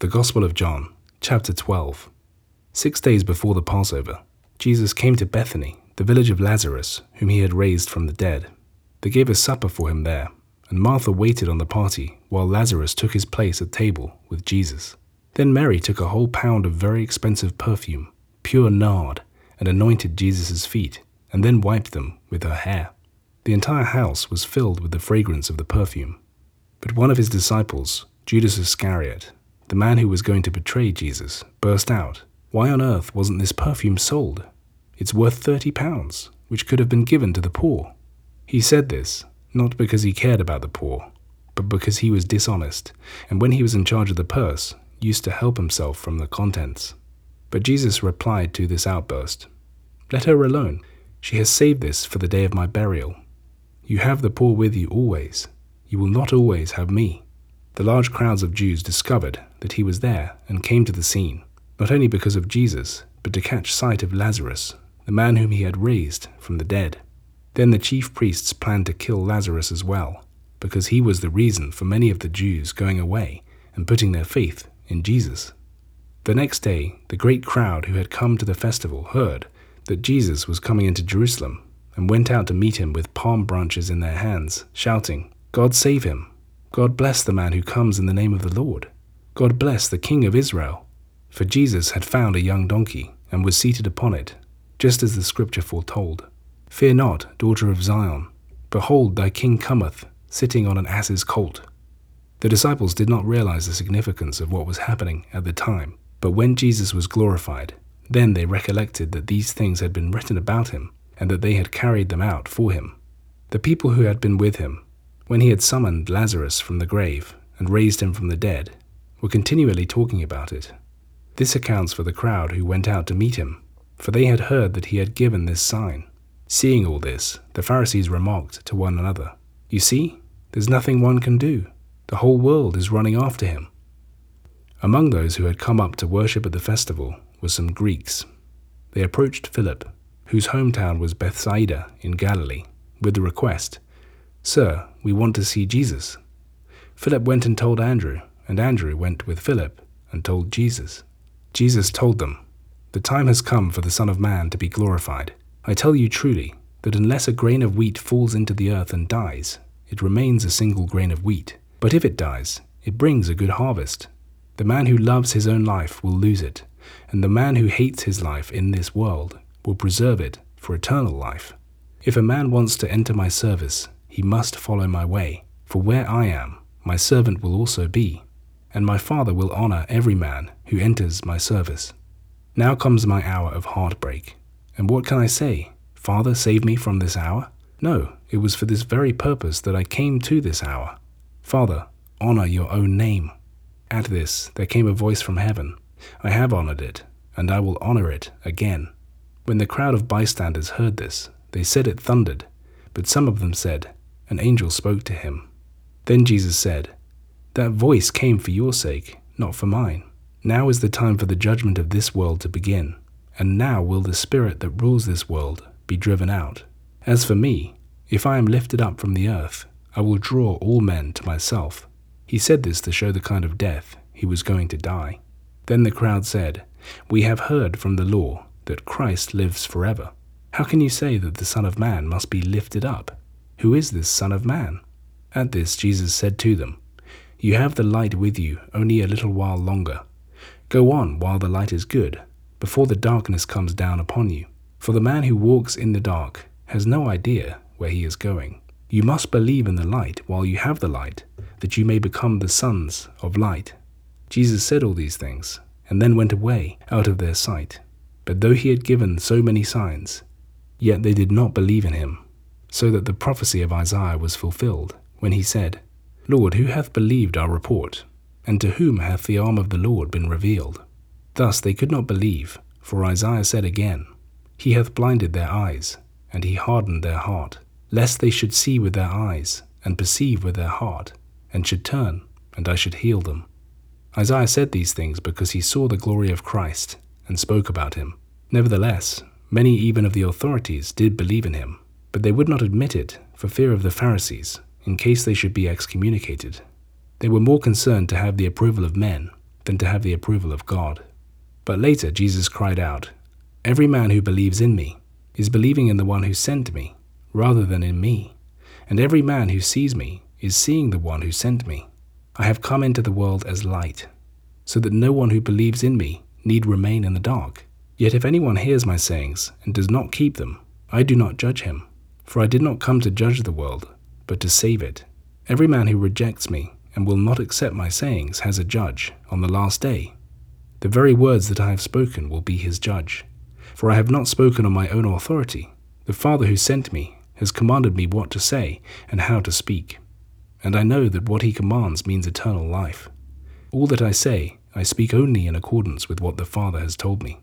The Gospel of John, chapter 12. Six days before the Passover, Jesus came to Bethany, the village of Lazarus, whom he had raised from the dead. They gave a supper for him there, and Martha waited on the party while Lazarus took his place at table with Jesus. Then Mary took a whole pound of very expensive perfume, pure nard, and anointed Jesus' feet, and then wiped them with her hair. The entire house was filled with the fragrance of the perfume. But one of his disciples, Judas Iscariot, the man who was going to betray Jesus, burst out, Why on earth wasn't this perfume sold? It's worth thirty pounds, which could have been given to the poor. He said this, not because he cared about the poor, but because he was dishonest, and when he was in charge of the purse, used to help himself from the contents. But Jesus replied to this outburst, Let her alone. She has saved this for the day of my burial. You have the poor with you always. You will not always have me. The large crowds of Jews discovered that he was there and came to the scene, not only because of Jesus, but to catch sight of Lazarus, the man whom he had raised from the dead. Then the chief priests planned to kill Lazarus as well, because he was the reason for many of the Jews going away and putting their faith in Jesus. The next day, the great crowd who had come to the festival heard that Jesus was coming into Jerusalem and went out to meet him with palm branches in their hands, shouting, God save him! God bless the man who comes in the name of the Lord. God bless the King of Israel. For Jesus had found a young donkey and was seated upon it, just as the scripture foretold. Fear not, daughter of Zion. Behold, thy king cometh, sitting on an ass's colt. The disciples did not realize the significance of what was happening at the time, but when Jesus was glorified, then they recollected that these things had been written about him, and that they had carried them out for him. The people who had been with him when he had summoned Lazarus from the grave and raised him from the dead, were continually talking about it. This accounts for the crowd who went out to meet him, for they had heard that he had given this sign. Seeing all this, the Pharisees remarked to one another, You see, there's nothing one can do. The whole world is running after him. Among those who had come up to worship at the festival were some Greeks. They approached Philip, whose hometown was Bethsaida in Galilee, with the request, Sir, we want to see Jesus. Philip went and told Andrew, and Andrew went with Philip and told Jesus. Jesus told them, The time has come for the Son of Man to be glorified. I tell you truly that unless a grain of wheat falls into the earth and dies, it remains a single grain of wheat. But if it dies, it brings a good harvest. The man who loves his own life will lose it, and the man who hates his life in this world will preserve it for eternal life. If a man wants to enter my service, he must follow my way. For where I am, my servant will also be, and my Father will honor every man who enters my service. Now comes my hour of heartbreak. And what can I say? Father, save me from this hour? No, it was for this very purpose that I came to this hour. Father, honor your own name. At this there came a voice from heaven I have honored it, and I will honor it again. When the crowd of bystanders heard this, they said it thundered, but some of them said, an angel spoke to him. Then Jesus said, That voice came for your sake, not for mine. Now is the time for the judgment of this world to begin, and now will the spirit that rules this world be driven out. As for me, if I am lifted up from the earth, I will draw all men to myself. He said this to show the kind of death he was going to die. Then the crowd said, We have heard from the law that Christ lives forever. How can you say that the Son of Man must be lifted up? Who is this Son of Man? At this Jesus said to them, You have the light with you only a little while longer. Go on while the light is good, before the darkness comes down upon you. For the man who walks in the dark has no idea where he is going. You must believe in the light while you have the light, that you may become the sons of light. Jesus said all these things, and then went away out of their sight. But though he had given so many signs, yet they did not believe in him so that the prophecy of Isaiah was fulfilled, when he said, Lord, who hath believed our report? And to whom hath the arm of the Lord been revealed? Thus they could not believe, for Isaiah said again, He hath blinded their eyes, and he hardened their heart, lest they should see with their eyes, and perceive with their heart, and should turn, and I should heal them. Isaiah said these things because he saw the glory of Christ, and spoke about him. Nevertheless, many even of the authorities did believe in him but they would not admit it for fear of the Pharisees, in case they should be excommunicated. They were more concerned to have the approval of men than to have the approval of God. But later Jesus cried out, Every man who believes in me is believing in the one who sent me, rather than in me. And every man who sees me is seeing the one who sent me. I have come into the world as light, so that no one who believes in me need remain in the dark. Yet if anyone hears my sayings and does not keep them, I do not judge him. For I did not come to judge the world, but to save it. Every man who rejects me and will not accept my sayings has a judge on the last day. The very words that I have spoken will be his judge. For I have not spoken on my own authority. The Father who sent me has commanded me what to say and how to speak. And I know that what he commands means eternal life. All that I say, I speak only in accordance with what the Father has told me.